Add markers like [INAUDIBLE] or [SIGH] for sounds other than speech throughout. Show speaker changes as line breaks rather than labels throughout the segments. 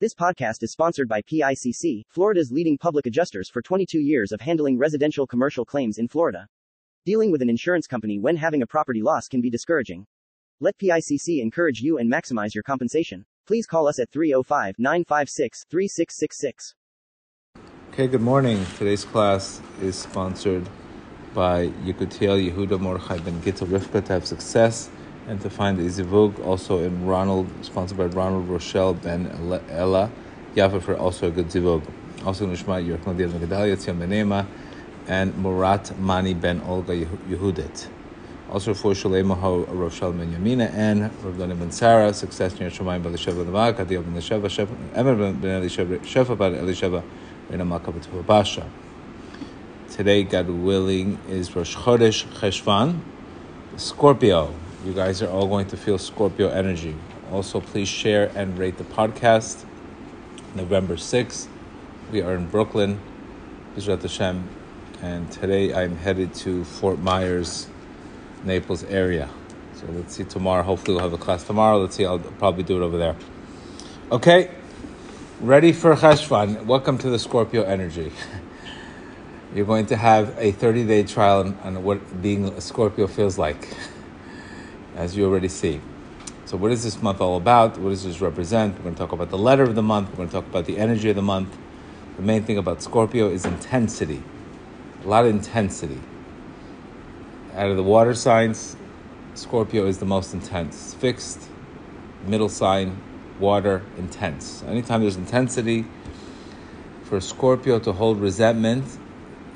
This podcast is sponsored by PICC, Florida's leading public adjusters for 22 years of handling residential commercial claims in Florida. Dealing with an insurance company when having a property loss can be discouraging. Let PICC encourage you and maximize your compensation. Please call us at 305 956 3666.
Okay, good morning. Today's class is sponsored by Yekutiel Yehuda Mordechai Ben Gittel Rivka to have success and to find a zivug also in Ronald, sponsored by Ronald Rochelle Ben Ella Yafa for also a good zivug. Also Nishma Yerkon Diaz Megadalia Tzion Benema and Murat Mani Ben Olga Yehudit. Also for Shalema Ho Rochelle Ben Yamina and Rav Ben Sarah, success near Shemaim Ben Elisheva Navak, Adil Ben Elisheva, Emer Ben Elisheva, Shefa Ben Elisheva, Rena Malka Ben Basha. Today, God willing, is Rosh Chodesh Cheshvan, Scorpio. You guys are all going to feel Scorpio energy. Also, please share and rate the podcast. November 6th, we are in Brooklyn, Israel Hashem, and today I'm headed to Fort Myers, Naples area. So let's see tomorrow. Hopefully, we'll have a class tomorrow. Let's see, I'll probably do it over there. Okay, ready for Cheshvan. Welcome to the Scorpio energy. [LAUGHS] You're going to have a 30 day trial on, on what being a Scorpio feels like [LAUGHS] as you already see. So, what is this month all about? What does this represent? We're going to talk about the letter of the month. We're going to talk about the energy of the month. The main thing about Scorpio is intensity, a lot of intensity. Out of the water signs, Scorpio is the most intense. Fixed, middle sign, water, intense. Anytime there's intensity, for Scorpio to hold resentment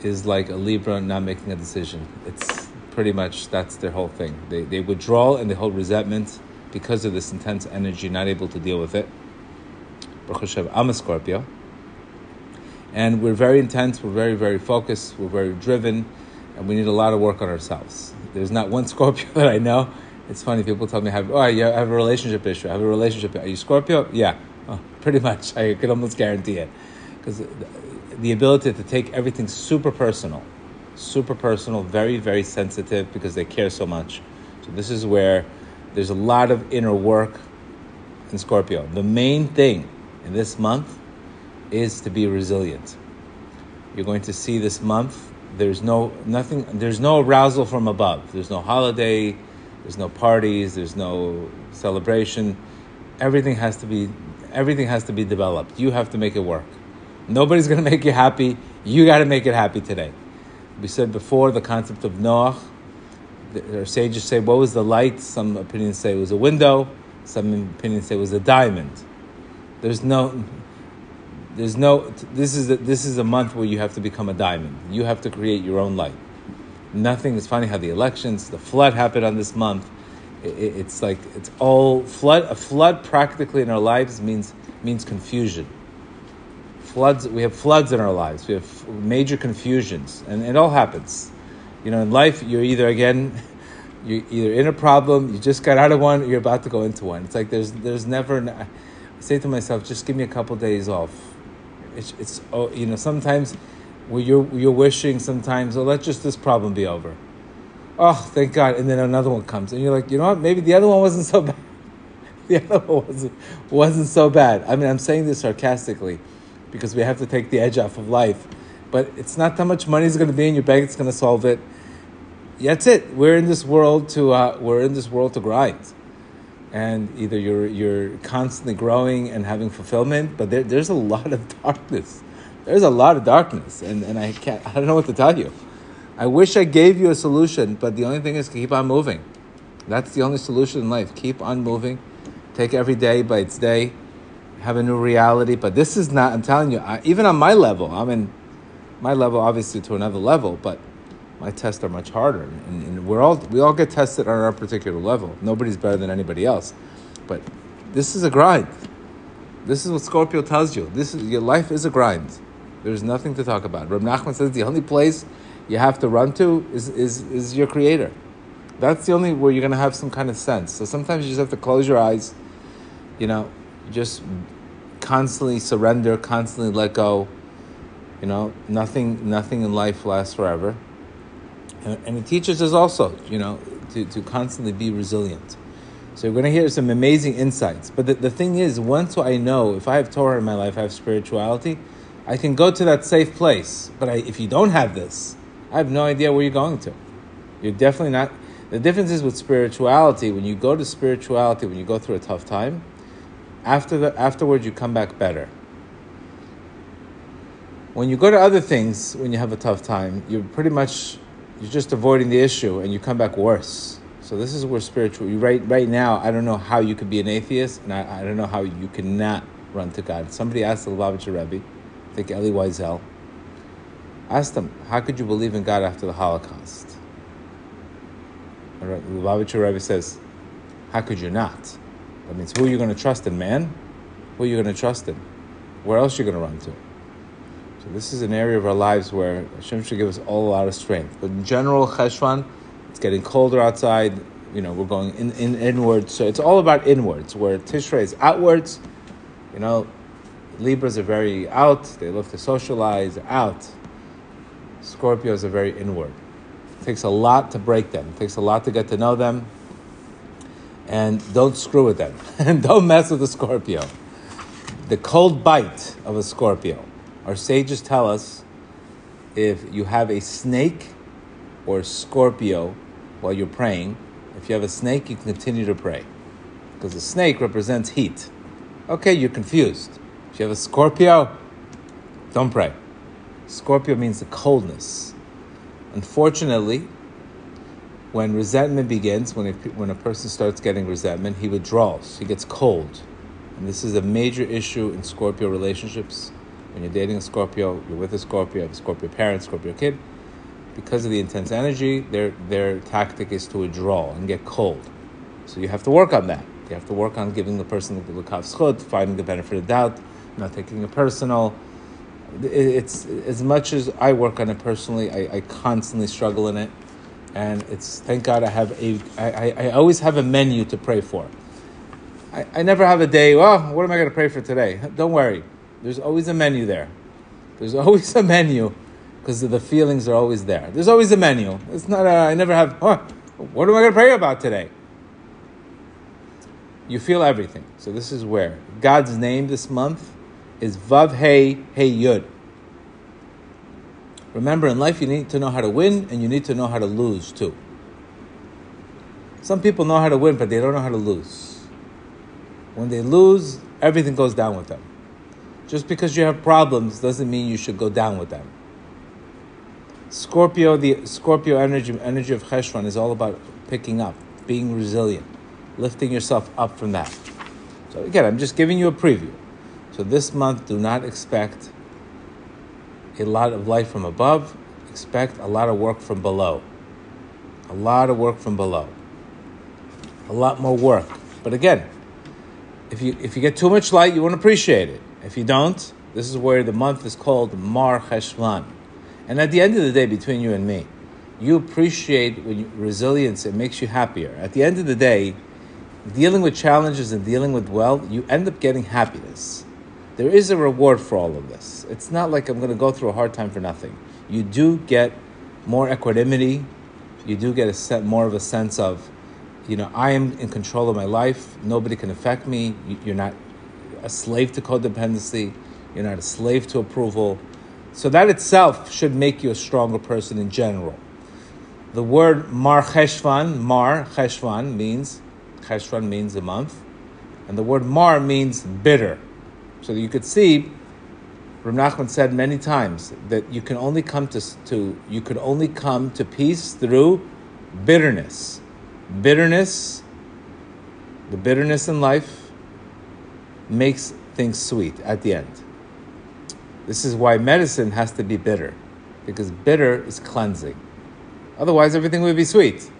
is like a Libra not making a decision. It's pretty much that's their whole thing. They, they withdraw and they hold resentment because of this intense energy, not able to deal with it. Baruch Hashem, I'm a Scorpio. And we're very intense, we're very, very focused, we're very driven, and we need a lot of work on ourselves. There's not one [LAUGHS] Scorpio that I know. It's funny, people tell me, I have, oh, I have a relationship issue. I have a relationship. Are you Scorpio? Yeah, oh, [LAUGHS] pretty much. I can almost guarantee it. Because the ability to take everything super personal super personal, very, very sensitive because they care so much. So this is where there's a lot of inner work in Scorpio. The main thing in this month is to be resilient. You're going to see this month there's no nothing there's no arousal from above. There's no holiday, there's no parties, there's no celebration. Everything has to be everything has to be developed. You have to make it work. Nobody's going [LAUGHS] to make you happy. You got to make it happy today. We said before the concept of Noach. Our sages say, what was the light? Some opinions say it was a window. Some opinions say it was a diamond. There's no, there's no. This is a, this is a month where you have to become a diamond. You have to create your own light. Nothing. It's funny how the elections, the flood happened on this month. It, it's like it's all flood. A flood practically in our lives means means confusion floods. We have floods in our lives. We have major confusions, and it all happens. You know, in life, you're either again, [LAUGHS] you're either in a problem, you just got out of one, you're about to go into one. It's like there's there's never. I say to myself, just give me a couple days off. It's, it's oh, you know sometimes where you're you're wishing sometimes oh let just this problem be over. Oh, thank God! And then another one comes, and you're like, you know what? Maybe the other one wasn't so [LAUGHS] bad. the other one wasn't wasn't so bad. I mean, I'm saying this sarcastically because we have to take the edge off of life. But it's not how much money is going to be in your bank that's going to solve it. That's it. We're in this world to uh, we're in this world to grind, and either you're you're constantly growing and having fulfillment, but there, there's a lot of [LAUGHS] darkness. There's a lot of darkness, and, and I can't. I don't know what to tell you. I wish I gave you a solution, but the only thing is keep on moving. That's the only solution in life. Keep on moving. Take every day by its day have a new reality. But this is not, I'm telling you, I, even on my level, I'm in my level obviously to another level, but my tests are much harder. And, and we're all, we all get tested on our particular level. Nobody's better than anybody else. But this is a grind. This is what Scorpio tells you. This is, your life is a grind. There's nothing to talk about. Reb Nachman says the only place you have to run to is, is, is your creator. That's the only where you're going to have some kind of sense. So sometimes you just have to close your eyes, you know, just constantly surrender, constantly let go. You know, nothing, nothing in life lasts forever. And, and it teaches us also, you know, to, to constantly be resilient. So you're going to hear some amazing insights. But the, the thing is, once I know, if I have Torah in my life, I have spirituality, I can go to that safe place. But I, if you don't have this, I have no idea where you're going to. You're definitely not. The difference is with spirituality, when you go to spirituality, when you go through a tough time, after the, afterwards you come back better. When you go to other things, when you have a tough time, you're pretty much you're just avoiding the issue and you come back worse. So this is where spiritual. You right right now. I don't know how you could be an atheist, and I, I don't know how you cannot run to God. Somebody asked the Lubavitcher Rebbe, I think Elie Wiesel, asked him, "How could you believe in God after the Holocaust?" The Lubavitcher Rebbe says, "How could you not?" That means who are you going to trust in, man? Who are you going to trust in? Where else are you going to run to? So this is an area of our lives where Hashem should give us all a lot of strength. But in general, Cheshvan, it's getting colder outside. You know, we're going in, in inwards. So it's all about inwards, where Tishrei is outwards. You know, Libras are very out. They love to socialize, out. Scorpios are very inward. It takes a lot to break them. It takes a lot to get to know them. And don't screw with them. [LAUGHS] and don't mess with the Scorpio. The cold bite of a Scorpio our sages tell us if you have a snake or a Scorpio while you're praying, if you have a snake, you can continue to pray. Because the snake represents heat. Okay, you're confused. If you have a Scorpio, don't pray. Scorpio means the coldness. Unfortunately, when resentment begins, when a, when a person starts getting resentment, he withdraws, he gets cold. And this is a major issue in Scorpio relationships when you're dating a Scorpio, you're with a Scorpio, a Scorpio parent, Scorpio kid, because of the intense energy, their their tactic is to withdraw and get cold. So you have to work on that. You have to work on giving the person the lekaf zechut, finding the benefit of doubt, not taking it personal. It's as much as I work on it personally, I, I constantly struggle in it, and it's thank God I have a I, I always have a menu to pray for. I, I never have a day. Well, what am I going to pray for today? Don't worry. There's always a menu there. There's [LAUGHS] always a menu because the feelings are always there. There's always a menu. It's not, a, I never have, oh, what am I going to pray about today? You feel everything. So this is where God's name this month is Vav Hey Hey Yud. Remember, in life, you need to know how to win and you need to know how to lose too. Some people know how to win, but they don't know how to lose. When they lose, everything goes down with them. Just because you have problems doesn't mean you should go down with them. Scorpio, the Scorpio energy, energy of Cheshvan is all about picking up, being resilient, lifting yourself up from that. So again, I'm just giving you a preview. So this month, do not expect a lot of light from above. Expect a lot of work from below. A lot of work from below. A lot more work. But again, if you if you get too much light, you won't appreciate it. If you don't, this is where the month is called Mar Cheshvan. And at the end of the day, between you and me, you appreciate you, resilience, it makes you happier. At the end of the day, dealing with challenges and dealing with wealth, you end up getting happiness. There is a reward for all of this. It's not like I'm going to go through a hard time for nothing. You do get more equanimity. You do get a set, more of a sense of, you know, I am in control of my life. Nobody can affect me. You're not a slave to codependency, you're not a slave to approval. So that itself should make you a stronger person in general. The word Mar Cheshvan, Mar Cheshvan means Cheshvan means a month, and the word Mar means bitter. So you could see, Rav Nachman said many times that you can only come to, to you could only come to peace through bitterness. Bitterness, the bitterness in life, makes things sweet at the end. This is why medicine has to be bitter, because bitter is cleansing. Otherwise, everything would be sweet.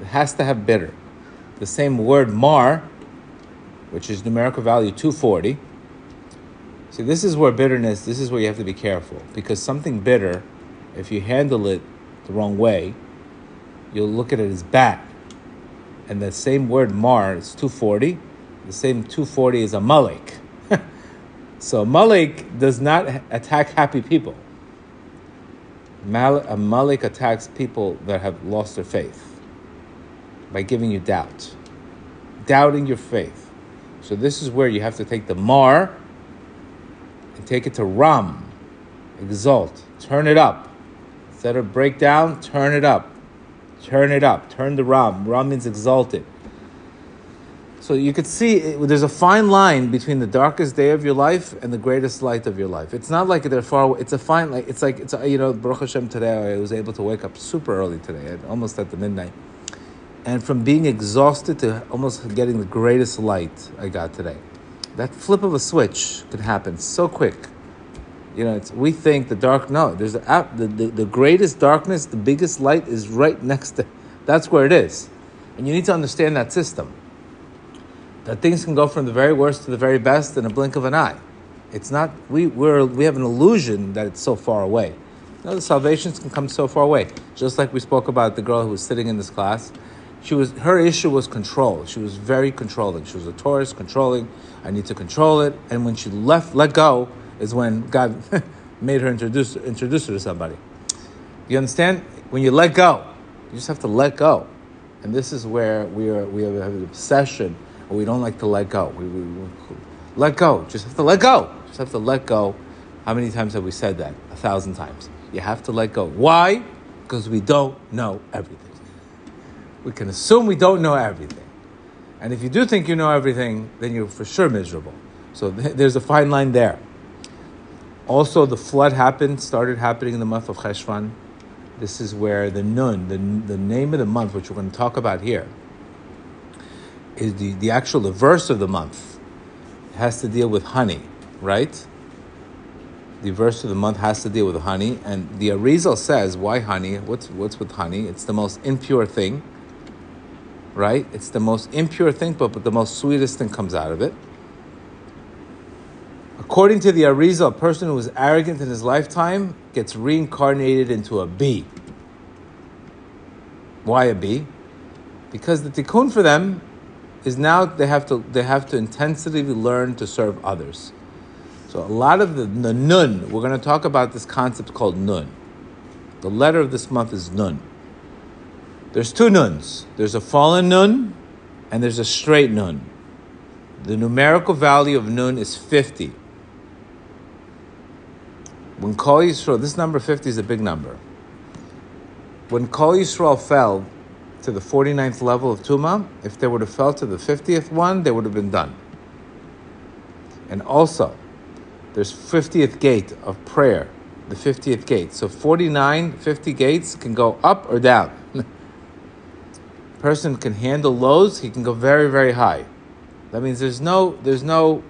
It has to have bitter. The same word mar, which is numerical value 240. See, this is where bitterness, this is where you have to be careful, because something bitter, if you handle it the wrong way, you'll look at it as bad. And the same word mar is 240 the same 240 is Amalek. [LAUGHS] so Amalek does not attack happy people. Amalek attacks people that have lost their faith by giving you doubt. doubting your faith. So this is where you have to take the mar and take it to ram, exalt, turn it up. Instead of break down, turn it up. Turn it up. Turn the ram. Ram means exalted. So you could see there's a fine line between the darkest day of your life and the greatest light of your life. It's not like they're far away. It's a fine like it's like it's a, you know Baruch Hashem today I was able to wake up super early today, almost at the midnight, and from being exhausted to almost getting the greatest light I got today. That flip of a switch can happen so quick. You know, we think the dark. No, there's the, the the greatest darkness, the biggest light is right [LAUGHS] next to. That's where it is, and you need to understand that system that things can go from the very worst to the very best in a blink of an eye. It's not we we're, we have an illusion that it's so far away. You know, the salvations can come so far away. Just like we spoke about the girl who was sitting in this class, she was her issue was control. She was very controlling. She was a Taurus, controlling. I need to control it. And when she left, let go, is when God [LAUGHS] made her introduce introduce her to somebody. You understand? When you let go, you just have to let go. And this is where we are we have an obsession but we don't like to let go. We, we, we, let go. Just have to let go. Just have to let go. How many times have we said that? A thousand times. You have to let go. Why? Because we don't know everything. We can assume we don't know everything. And if you do think you know everything, then you're for sure miserable. So th- there's a fine line there. Also, the flood happened, started happening in the month of Cheshvan. This is where the Nun, the, the name of the month, which we're going to talk about here, is the, the actual the verse of the month it has to deal with honey, right? The verse of the month has to deal with honey, and the Arizal says, "Why honey? What's what's with honey? It's the most impure thing, right? It's the most impure thing, but, but the most sweetest thing comes out of it." According to the Arizal, a person who is arrogant in his lifetime gets reincarnated into a bee. Why a bee? Because the tikkun for them is now they have to they have to intensively learn to serve others. So a lot of the, the nun, we're going to talk about this concept called nun. The letter of this month is nun. There's two nuns. There's a fallen nun and there's a straight nun. The numerical value of nun is 50. When Kol Yisrael, this number 50 is a big number. When Kol Yisrael fell, to the 49th level of Tuma, if they would have fell to the 50th one, they would have been done. And also, there's 50th gate of prayer, the 50th gate. So 49, 50 gates can go up or down. Person can handle lows, he can go very, very high. That means there's no, there's no,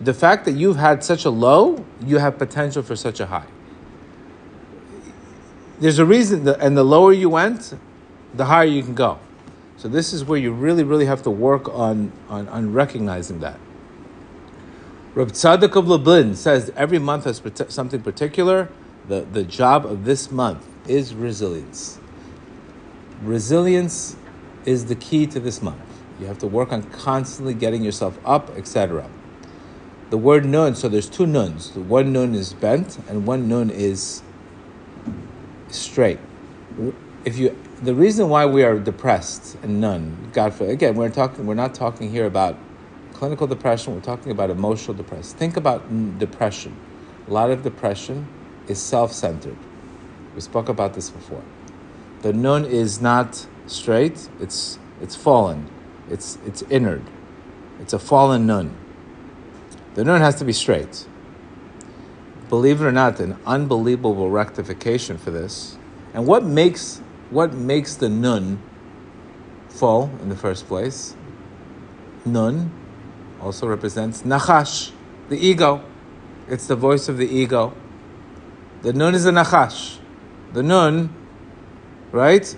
the fact that you've had such a low, you have potential for such a high. There's a reason, that, and the lower you went, the higher you can go. So this is where you really, really have to work on, on, on recognizing that. Reb Tzadok of Lublin says every month has something particular. The, the job of this month is resilience. Resilience is the key to this month. You have to work on constantly getting yourself up, etc. The word nun, so there's two nuns. The one nun is bent and one nun is straight. If you the reason why we are depressed and none, God forbid again, we're talking. We're not talking here about clinical depression. We're talking about emotional depression. Think about depression. A lot of depression is self-centered. We spoke about this before. The nun is not straight. It's it's fallen. It's it's inward. It's a fallen nun. The nun has to be straight. Believe it or not, an unbelievable rectification for this. And what makes what makes the nun fall in the first place? Nun also represents Nachash, the ego. It's the voice of the ego. The nun is a Nachash. The nun, right,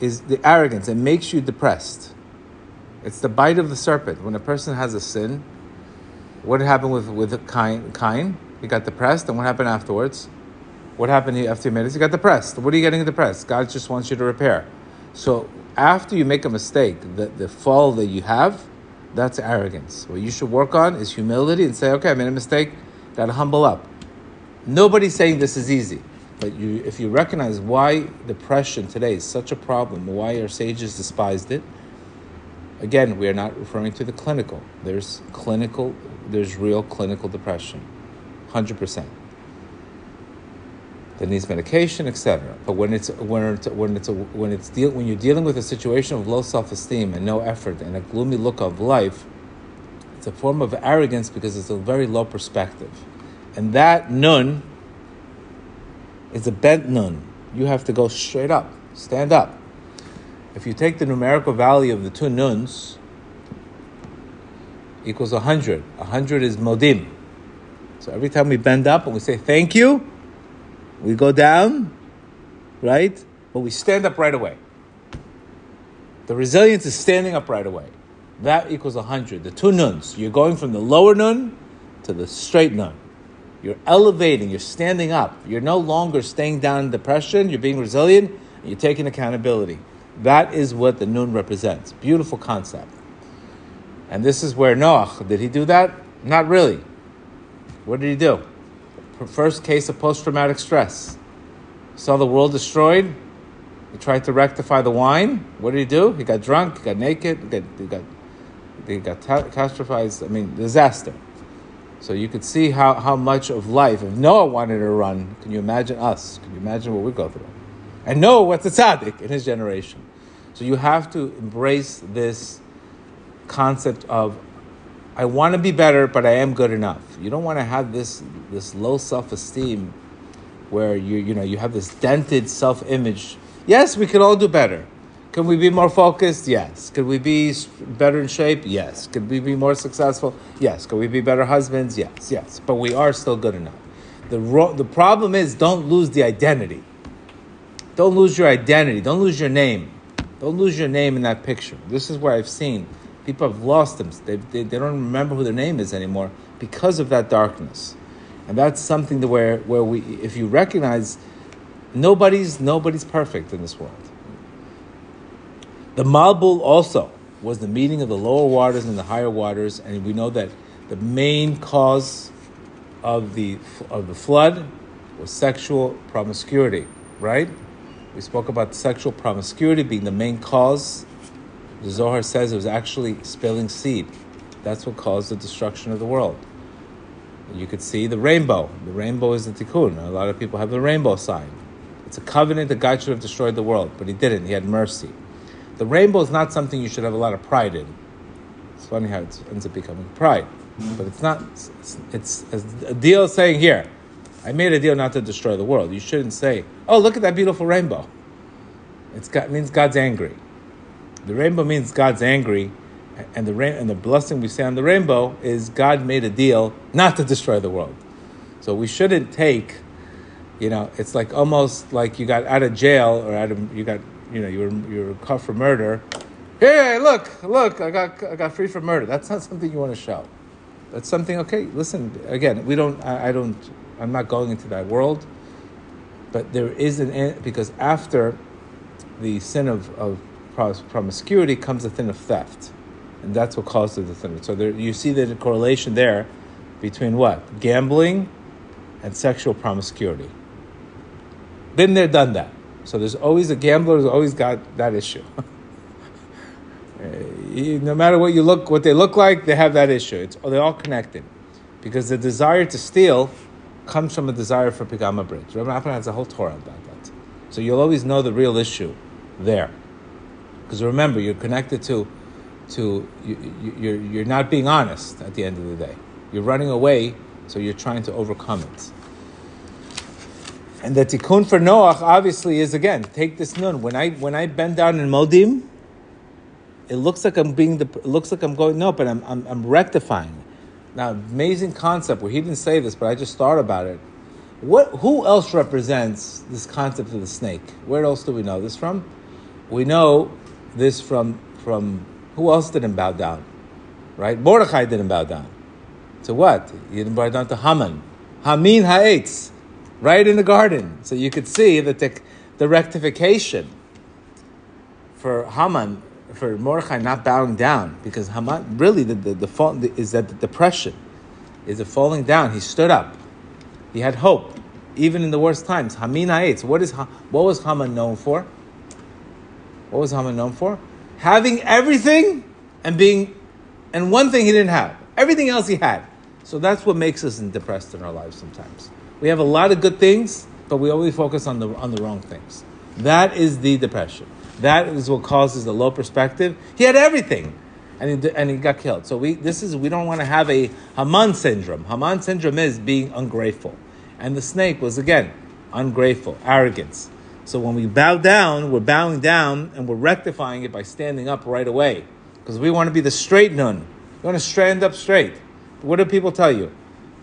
is the arrogance. It makes you depressed. It's the bite of the serpent. When a person has a sin, what happened with, with Cain? Cain? He got depressed, and what happened afterwards? What happened after you made? You got depressed. What are you getting depressed? God just wants you to repair. So after you make a mistake, the, the fall that you have, that's arrogance. What you should work on is humility and say, okay, I made a mistake, gotta humble up. Nobody's saying this is easy. But you, if you recognize why depression today is such a problem, why our sages despised it, Again, we are not referring to the clinical. There's clinical, there's real clinical depression, 100%. That needs medication, etc. But when it's when it's when it's a, when it's deal, when you're dealing with a situation of low self-esteem and no effort and a gloomy look of life, it's a form of arrogance because it's a very low perspective, and that nun is a bent nun. You have to go straight up, stand up. If you take the numerical value of the two nuns, equals 100. 100 is modim. So every time we bend up and we say thank you, we go down, right? But we stand up right away. The resilience is standing up right away. That equals 100. The two nuns. You're going from the lower nun to the straight nun. You're elevating, you're standing up. You're no longer staying down in depression, you're being resilient, you're taking accountability. That is what the nun represents. Beautiful concept. And this is where Noach, did he do that? Not really. What did he do? First case of post traumatic stress. Saw the world destroyed. He tried to rectify the wine. What did he do? He got drunk, he got naked, he got, he got, he got catastrophized. I mean, disaster. So you could see how, how much of life, if Noah wanted to run, can you imagine us? Can you imagine what we go through? And Noah was a tzaddik in his generation. So you have to embrace this concept of, I want to be better, but I am good enough. You don't want to have this, this low self-esteem where you, you, know, you have this dented self-image. Yes, we could all do better. Can we be more focused? Yes. Could we be better in shape? Yes. Could we be more successful? Yes. Could we be better husbands? Yes. Yes. But we are still good enough. The, ro- the problem is don't lose the identity. Don't lose your identity. Don't lose your name. Don't lose your name in that picture. This is where I've seen people have lost them. They, they, they don't remember who their name is anymore because of that darkness. And that's something where, where we, if you recognize nobody's, nobody's perfect in this world. The Mabul also was the meeting of the lower waters and the higher waters, and we know that the main cause of the of the flood was sexual promiscuity, right? We spoke about sexual promiscuity being the main cause. The Zohar says it was actually spilling seed. That's what caused the destruction of the world. You could see the rainbow. The rainbow is the tikkun. A lot of people have the rainbow sign. It's a covenant that God should have destroyed the world, but He didn't. He had mercy. The rainbow is not something you should have a lot of pride in. It's funny how it ends up becoming pride, but it's not. It's, it's a deal saying here. I made a deal not to destroy the world. You shouldn't say, "Oh, look at that beautiful rainbow." It's got means God's angry. The rainbow means God's angry, and the rain and the blessing we say on the rainbow is God made a deal not to destroy the world. So we shouldn't take, you know, it's like almost like you got out of jail or out of you got you know, you were you were caught for murder. Hey, look, look, I got I got free from murder. That's not something you want to show. That's something. Okay, listen. Again, we don't. I, I don't. I'm not going into that world. But there is an because after the sin of, of promiscuity comes the sin of theft, and that's what causes the sin. So there, you see the correlation there between what gambling and sexual promiscuity. Been there, done that. So there's always a gambler who's always got that issue. [LAUGHS] Eh, no matter what you look, what they look like, they have that issue. It's, they're all connected, because the desire to steal comes from a desire for pegam habrit. Rabbi Nachman has a whole Torah about that. So you'll always know the real issue there, because remember you're connected to, to you, you're you're not being honest at the end of the day. You're running away, so you're trying to overcome it. And the tikkun for Noach obviously is again take this nun. When I when I bend down in modim, it looks like I'm being the it looks like I'm going no, but I'm I'm, I'm rectifying. Now, amazing concept where he didn't say this, but I just thought about it. What who else represents this concept of the snake? Where else do we know this from? We know this from from who else didn't bow down? Right? Mordechai didn't bow down. To what? He didn't bow down to Haman. Hamin ha'etz right in the garden. So you could see that the, the rectification for Haman, for Mordechai not bowing down, because Haman, really, the, the, the fall, is that the depression, is it falling down. He stood up. He had hope, even in the worst times. Hamin Ha'etz, what, is, what was Haman known for? What was Haman known for? Having everything and being, and one thing he didn't have. Everything else he had. So that's what makes us depressed in our lives sometimes. We have a lot of good things, but we always focus on the, on the wrong things. That is the depression. That is what causes the low perspective. He had everything, and he, and he got killed. So we this is we don't want to have a Haman syndrome. Haman syndrome is being ungrateful, and the snake was again ungrateful, arrogance. So when we bow down, we're bowing down and we're rectifying it by standing up right away, because we want to be the straight nun. You want to stand up straight. What do people tell you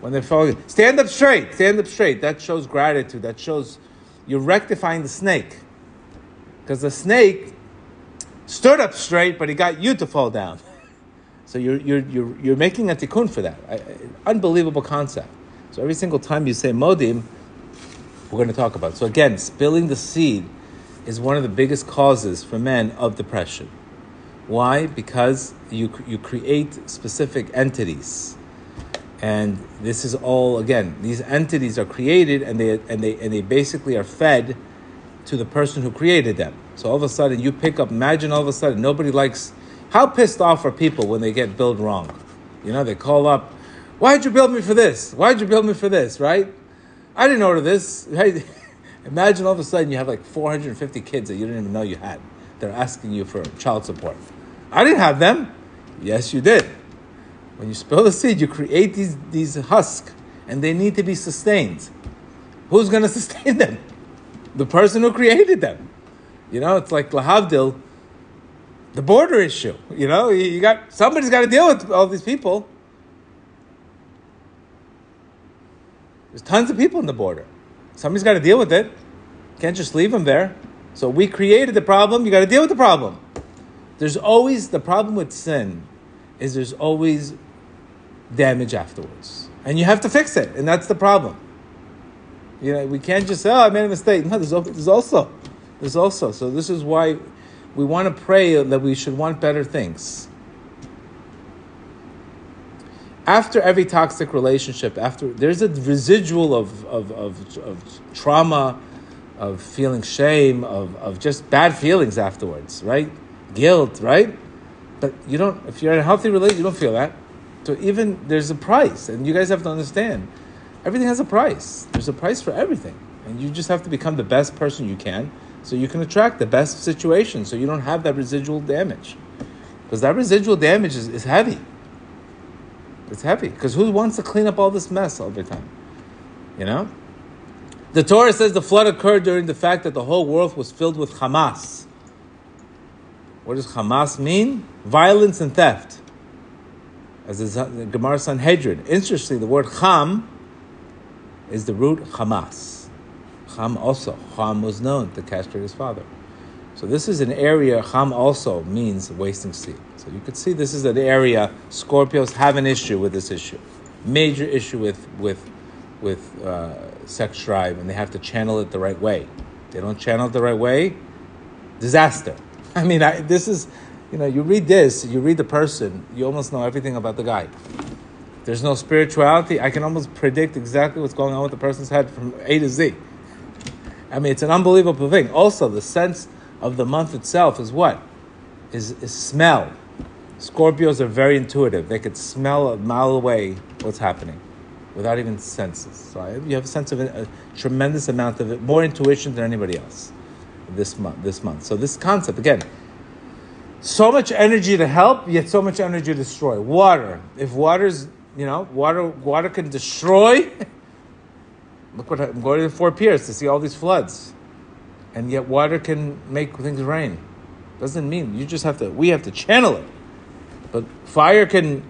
when they're falling? Stand up straight. Stand up straight. That shows gratitude. That shows you're rectifying the snake. Because the snake stood up straight, but he got you to fall down. [LAUGHS] So you're, you're, you're, you're making a tikkun for that. I, I, unbelievable concept. So every single time you say modim, we're going to talk about. It. So again, spilling the seed is one of the biggest causes for men of depression. Why? Because you, you create specific entities. And this is all again, these entities are created and they and they and they basically are fed to the person who created them. So all of a sudden you pick up, imagine all of a sudden nobody likes, how pissed off are people when they get billed wrong? You know, they call up, why'd you build me for this? Why'd you build me for this, right? I didn't order this. [LAUGHS] Hey, imagine all of a sudden you have like 450 kids that you didn't even know you had. They're asking you for child support. I didn't have them. Yes, you did. When you spill the seed, you create these, these husks and they need to be sustained. Who's going [LAUGHS] to sustain them? the person who created them. You know, it's like Lahavdil, the border issue. You know, you got somebody's got to deal with all these people. There's tons of people in the border. Somebody's got to deal with it. Can't just leave them there. So we created the problem. You got to deal with the problem. There's always the problem with sin is there's always damage afterwards, and you have to fix it, and that's the problem. You know, we can't just say, "Oh, I made a mistake." [LAUGHS] No, there's, also, there's also. So this is why we want to pray that we should want better things. After every toxic relationship, after there's a residual of, of, of, of trauma, of feeling shame, of, of just bad feelings afterwards, right? Guilt, right? But you don't, if you're in a healthy relationship, you don't feel that. So even there's a price, and you guys have to understand Everything has a price. There's a price for everything. And you just have to become the best person you can so you can attract the best situation so you don't have that residual damage. Because that residual damage is, is heavy. It's heavy. Because who wants to clean up all this mess all the time? You know? The Torah says the flood occurred during the fact that the whole world was filled with Hamas. What does Hamas mean? Violence and theft. As the Gemara Sanhedrin. Interestingly, the word Ham is the root Hamas. Ham also. Ham was known to castrate his father. So this is an area, Ham also means wasting seed. So you could see this is an area Scorpios have an issue with this issue. Major issue with, with, with uh, sex drive, and they have to channel it the right way. They don't channel it the right way, disaster. [LAUGHS] I mean, I, this is, you know, you read this, you read the person, you almost know everything about the guy there's no spirituality, I can almost predict exactly what's going on with the person's head from A to Z. I mean, it's an unbelievable thing. Also, the sense of the month itself is what? Is, is smell. Scorpios are very intuitive. They could smell a mile away what's happening without even senses. So you have a sense of a, a tremendous amount of it, more intuition than anybody else this month. This month. So this concept again, so much energy to help, yet so much energy to destroy. Water. If water's you know, water water can destroy. [LAUGHS] Look what I'm going to the Fort Myers to see all these floods, and yet water can make things rain. Doesn't mean you just have to. We have to channel it. But fire can.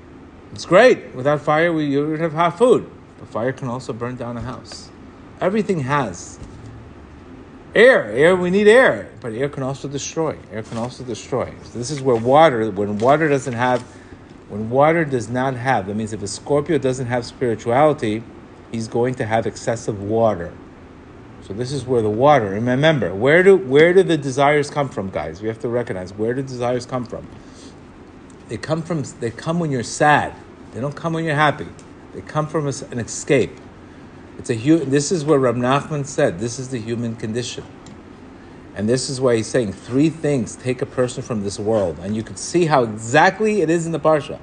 It's great. Without fire, we you would have half food. But fire can also burn down a house. Everything has air. Air. We need air, but air can also destroy. Air can also destroy. So this is where water. When water doesn't have when water does not have, that means if a Scorpio doesn't have spirituality, he's going to have excessive water. So this is where the water. And remember, where do where do the desires come from, guys? We have to recognize where do desires come from. They come from they come when you're sad. They don't come when you're happy. They come from an escape. It's a this is what Rab Nachman said this is the human condition. And this is why he's saying three things take a person from this world. And you can see how exactly it is in the Parsha.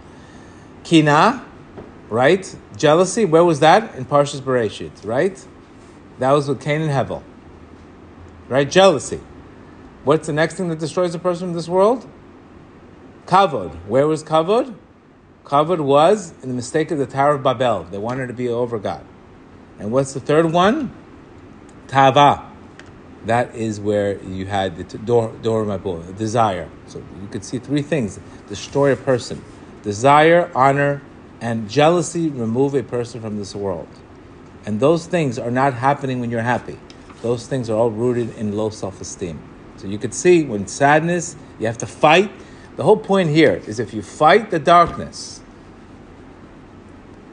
Kina, right? Jealousy, where was that? In Parshas Bereshit, right? That was with Cain and Hevel. Right? Jealousy. What's the next thing that destroys a person from this world? Kavod. Where was Kavod? Kavod was in the mistake of the Tower of Babel. They wanted to be over God. And what's the third one? Tava. That is where you had the door, door desire. So you could see three things destroy a person desire, honor, and jealousy remove a person from this world. And those things are not happening when you're happy. Those things are all rooted in low self esteem. So you could see when sadness, you have to fight. The whole point here is if you fight the darkness,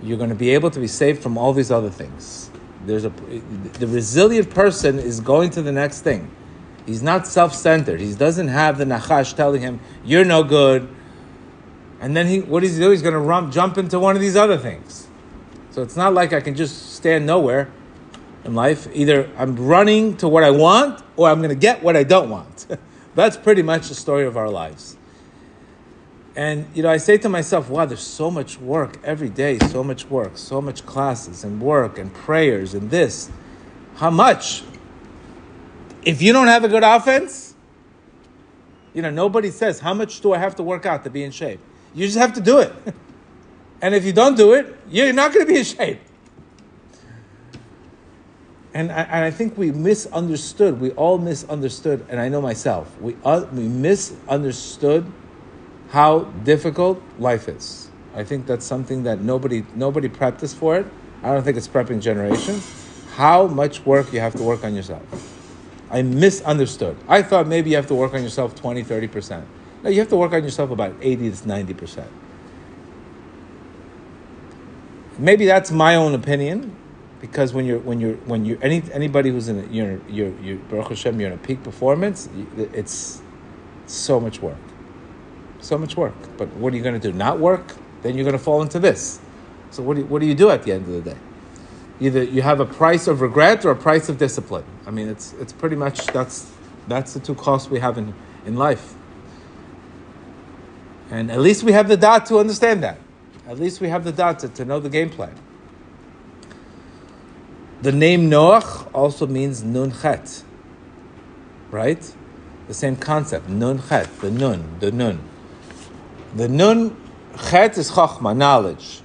you're going to be able to be saved from all these other things. There's a the resilient person is going to the next thing. He's not self-centered. He doesn't have the nachash telling him you're no good. And then he, what does he do? He's going to run, jump into one of these other things. So it's not like I can just stand nowhere in life. Either I'm running to what I want, or I'm going to get what I don't want. [LAUGHS] That's pretty much the story of our lives. And you know, I say to myself, wow, there's so much work every day, so much work, so much classes and work and prayers and this. How much? If you don't have a good offense, you know, nobody says, how much do I have to work out to be in shape? You just have to do it. [LAUGHS] and if you don't do it, you're not going to be in shape. And I, and I think we misunderstood, we all misunderstood, and I know myself, we, uh, we misunderstood how difficult life is. I think that's something that nobody nobody us for it. I don't think it's prepping generations. How much work you have to work on yourself. I misunderstood. I thought maybe you have to work on yourself 20, 30%. No, you have to work on yourself about 80 to 90%. Maybe that's my own opinion, because when you're when you're when you any anybody who's in a, you're you're you Baruch Hashem you're in a peak performance, it's so much work so much work. But what are you going to do? Not work? Then you're going to fall into this. So what do, you, what do you do at the end of the day? Either you have a price of regret or a price of discipline. I mean, it's, it's pretty much that's, that's the two costs we have in, in life. And at least we have the dot to understand that. At least we have the dot to, to know the game plan. The name Noach also means Nun Chet, right? The same concept, Nun Chet, the Nun, the Nun. The nun chet is chachma, knowledge.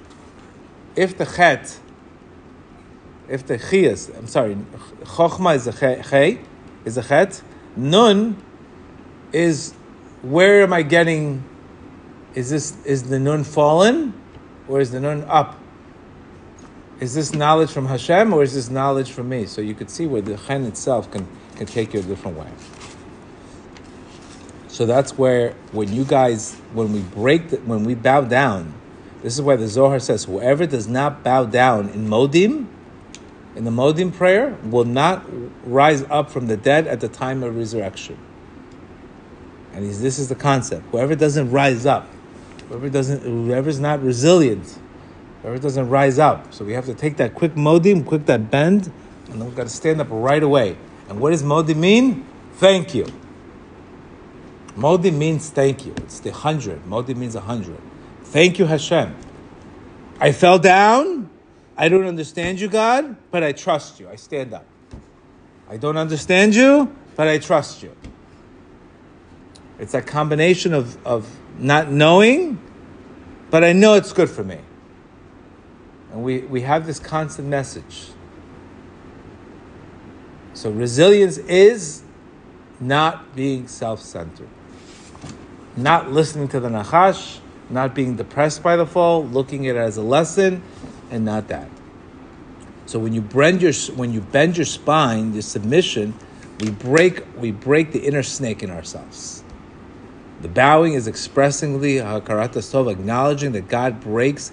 If the chet, if the chias, I'm sorry, chachma is a chet, is a chet. Nun is where am I getting? Is this is the nun fallen, or is the nun up? Is this knowledge from Hashem, or is this knowledge from me? So you could see where the chen itself can can take you a different way. So that's where when you guys when we break the, when we bow down, this is why the Zohar says whoever does not bow down in Modim, in the Modim prayer, will not rise up from the dead at the time of resurrection. And this is the concept. Whoever doesn't rise up, whoever doesn't, whoever's not resilient, whoever doesn't rise up. So we have to take that quick modim, quick that bend, and then we've got to stand up right away. And what does modim mean? Thank you. Modi means thank you. It's the hundred. Modi means a hundred. Thank you, Hashem. I fell down. I don't understand you, God, but I trust you. I stand up. I don't understand you, but I trust you. It's a combination of, of not knowing, but I know it's good for me. And we, we have this constant message. So resilience is not being self centered not listening to the Nachash, not being depressed by the fall, looking at it as a lesson, and not that. So when you bend your when you bend your spine, your submission, we break we break the inner snake in ourselves. The bowing is expressingly hakarat hatov, acknowledging that God breaks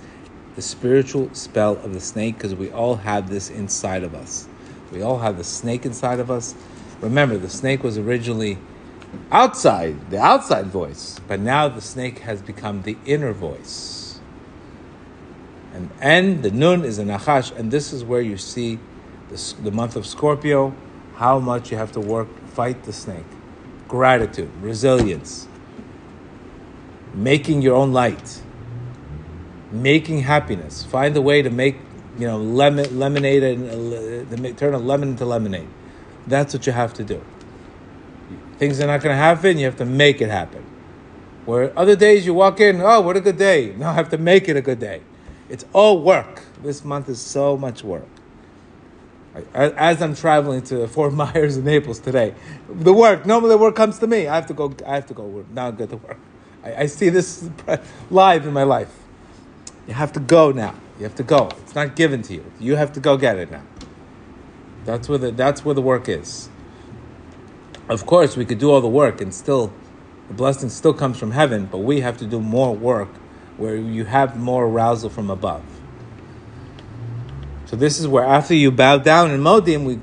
the spiritual spell of the snake because we all have this inside of us. We all have the snake inside of us. Remember, the snake was originally outside, the outside voice. But now the snake has become the inner voice. And and the nun is a nachash, and this is where you see the, the month of Scorpio, how much you have to work, fight the snake. Gratitude, resilience, making your own light, making happiness. Find a way to make, you know, lemon, lemonade and uh, turn a lemon into lemonade. That's what you have to do. Things are not going to happen. You have to make it happen. Where other days you walk in, oh, what a good day. [LAUGHS] Now I have to make it a good day. It's all work. This month is so much work. As I'm traveling to [LAUGHS] Fort Myers and Naples today, the work normally the work comes to me. I have to go. I have to go work. Now get to work. I, I see this [LAUGHS] live in my life. You have to go now. You have to go. It's not given to you. You have to go get it now. That's where the that's where the work is. Of course, we could do all the work and still the blessing still comes from heaven, but we have to do more work where you have more arousal from above. So this is where after you bow down in Modim, we,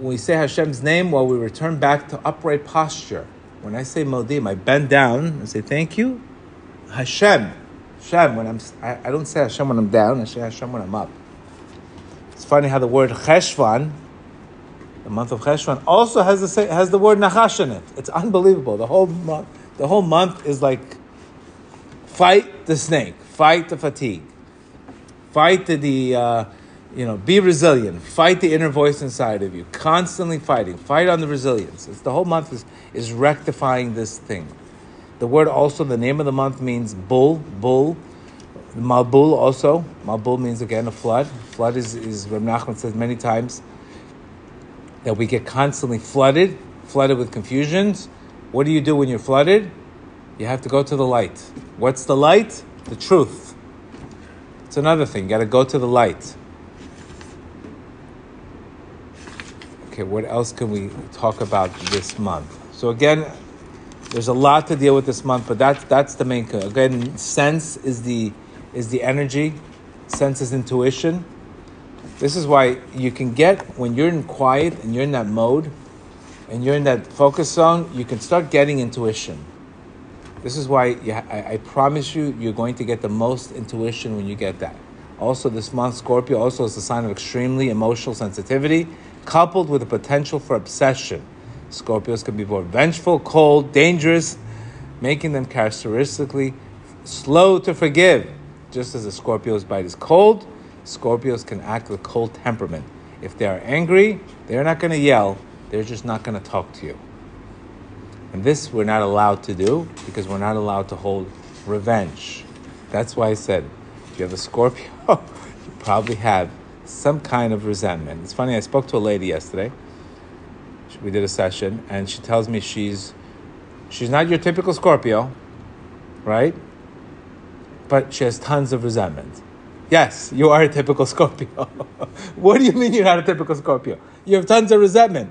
we say Hashem's name while we return back to upright posture. When I say Modim, I bend down and say thank you, Hashem. Hashem, when I'm, I, I don't say Hashem when I'm down, I say Hashem when I'm up. It's funny how the word Cheshvan, the month of Cheshvan also has the has the word Nachash in it. It's unbelievable. The whole month, the whole month is like fight the snake, fight the fatigue, fight the, the uh, you know, be resilient, fight the inner voice inside of you, constantly fighting, fight on the resilience. It's the whole month is is rectifying this thing. The word also, the name of the month means bull, bull. Mabul also. Mabul means again a flood. Flood is, is Reb Nachman says many times that we get constantly flooded, flooded with confusions. What do you do when you're flooded? You have to go to the light. What's the light? The truth. It's another thing. You got to go to the light. Okay, what else can we talk about this month? So again, there's a lot to deal with this month, but that's that's the main. Again, sense is the is the energy, sense is intuition. This is why you can get, when you're in quiet and you're in that mode and you're in that focus zone, you can start getting intuition. This is why you, I, I promise you, you're going to get the most intuition when you get that. Also, this month, Scorpio also is a sign of extremely emotional sensitivity, coupled with a potential for obsession. Scorpios can be more vengeful, cold, dangerous, making them characteristically slow to forgive. Just as a Scorpio's bite is cold, Scorpios can act with cold temperament. If they are angry, they're not going to yell, they're just not going to talk to you. And this we're not allowed to do because we're not allowed to hold revenge. That's why I said if you have a Scorpio, [LAUGHS] you probably have some kind of resentment. It's funny, I spoke to a lady yesterday. We did a session, and she tells me she's she's not your typical Scorpio, right? But she has tons of resentment. Yes, you are a typical [LAUGHS] Scorpio. what do you mean you're not a typical Scorpio? You have tons of resentment.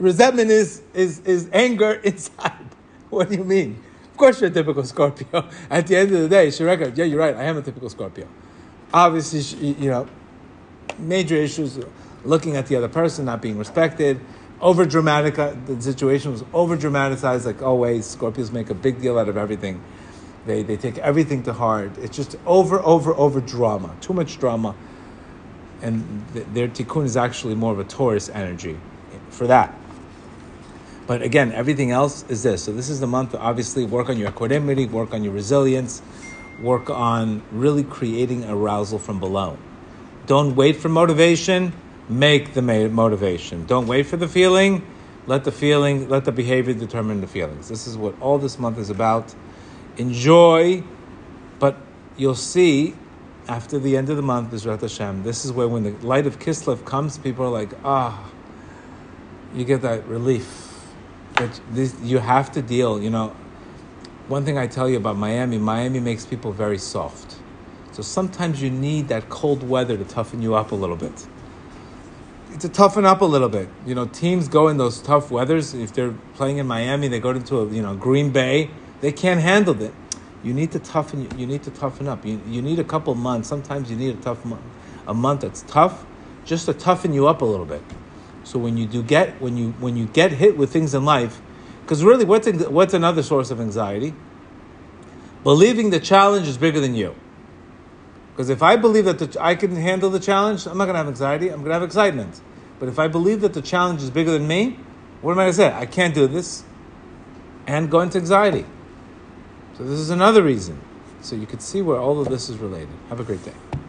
Resentment is, is, is anger [LAUGHS] inside. What do you mean? Of course you're a typical Scorpio. [LAUGHS] At the end of the day, she records, yeah, you're right, I am a typical Scorpio. Obviously, you know, major issues, looking at the other person, not being respected, over dramatic, the situation was over dramatized, like always. Scorpios make a big deal out of everything. They, they take everything to heart. It's just over, over, over drama. Too much drama. And th- their tikkun is actually more of a Taurus energy for that. But again, everything else is this. So this is the month to obviously work on your equanimity, work on your resilience, work on really creating arousal from below. Don't wait for motivation, make the motivation. Don't wait for the feeling, let the feeling, let the behavior determine the feelings. This is what all this month is about enjoy, but you'll see after the end of the month, Bezrat Hashem, this is where when the light of Kislev comes, people are like, ah, you get that relief. But this, you have to deal, you know. One thing I tell you about Miami, Miami makes people very soft. So sometimes you need that cold weather to toughen you up a little bit. To toughen up a little bit. You know, teams go in those tough weathers. If they're playing in Miami, they go into a, you know, Green Bay they can't handle it. You need to toughen. You need to toughen up. You, you need a couple months. Sometimes you need a tough month, a month that's tough, just to toughen you up a little bit. So when you do get when you when you get hit with things in life, because really, what's what's another source of anxiety? Believing the challenge is bigger than you. Because if I believe that the, I can handle the challenge, I'm not going to have anxiety. I'm going to have excitement. But if I believe that the challenge is bigger than me, what am I going to say? I can't do this and go into anxiety. So this is another reason. So you could see where all of this is related. Have a great day.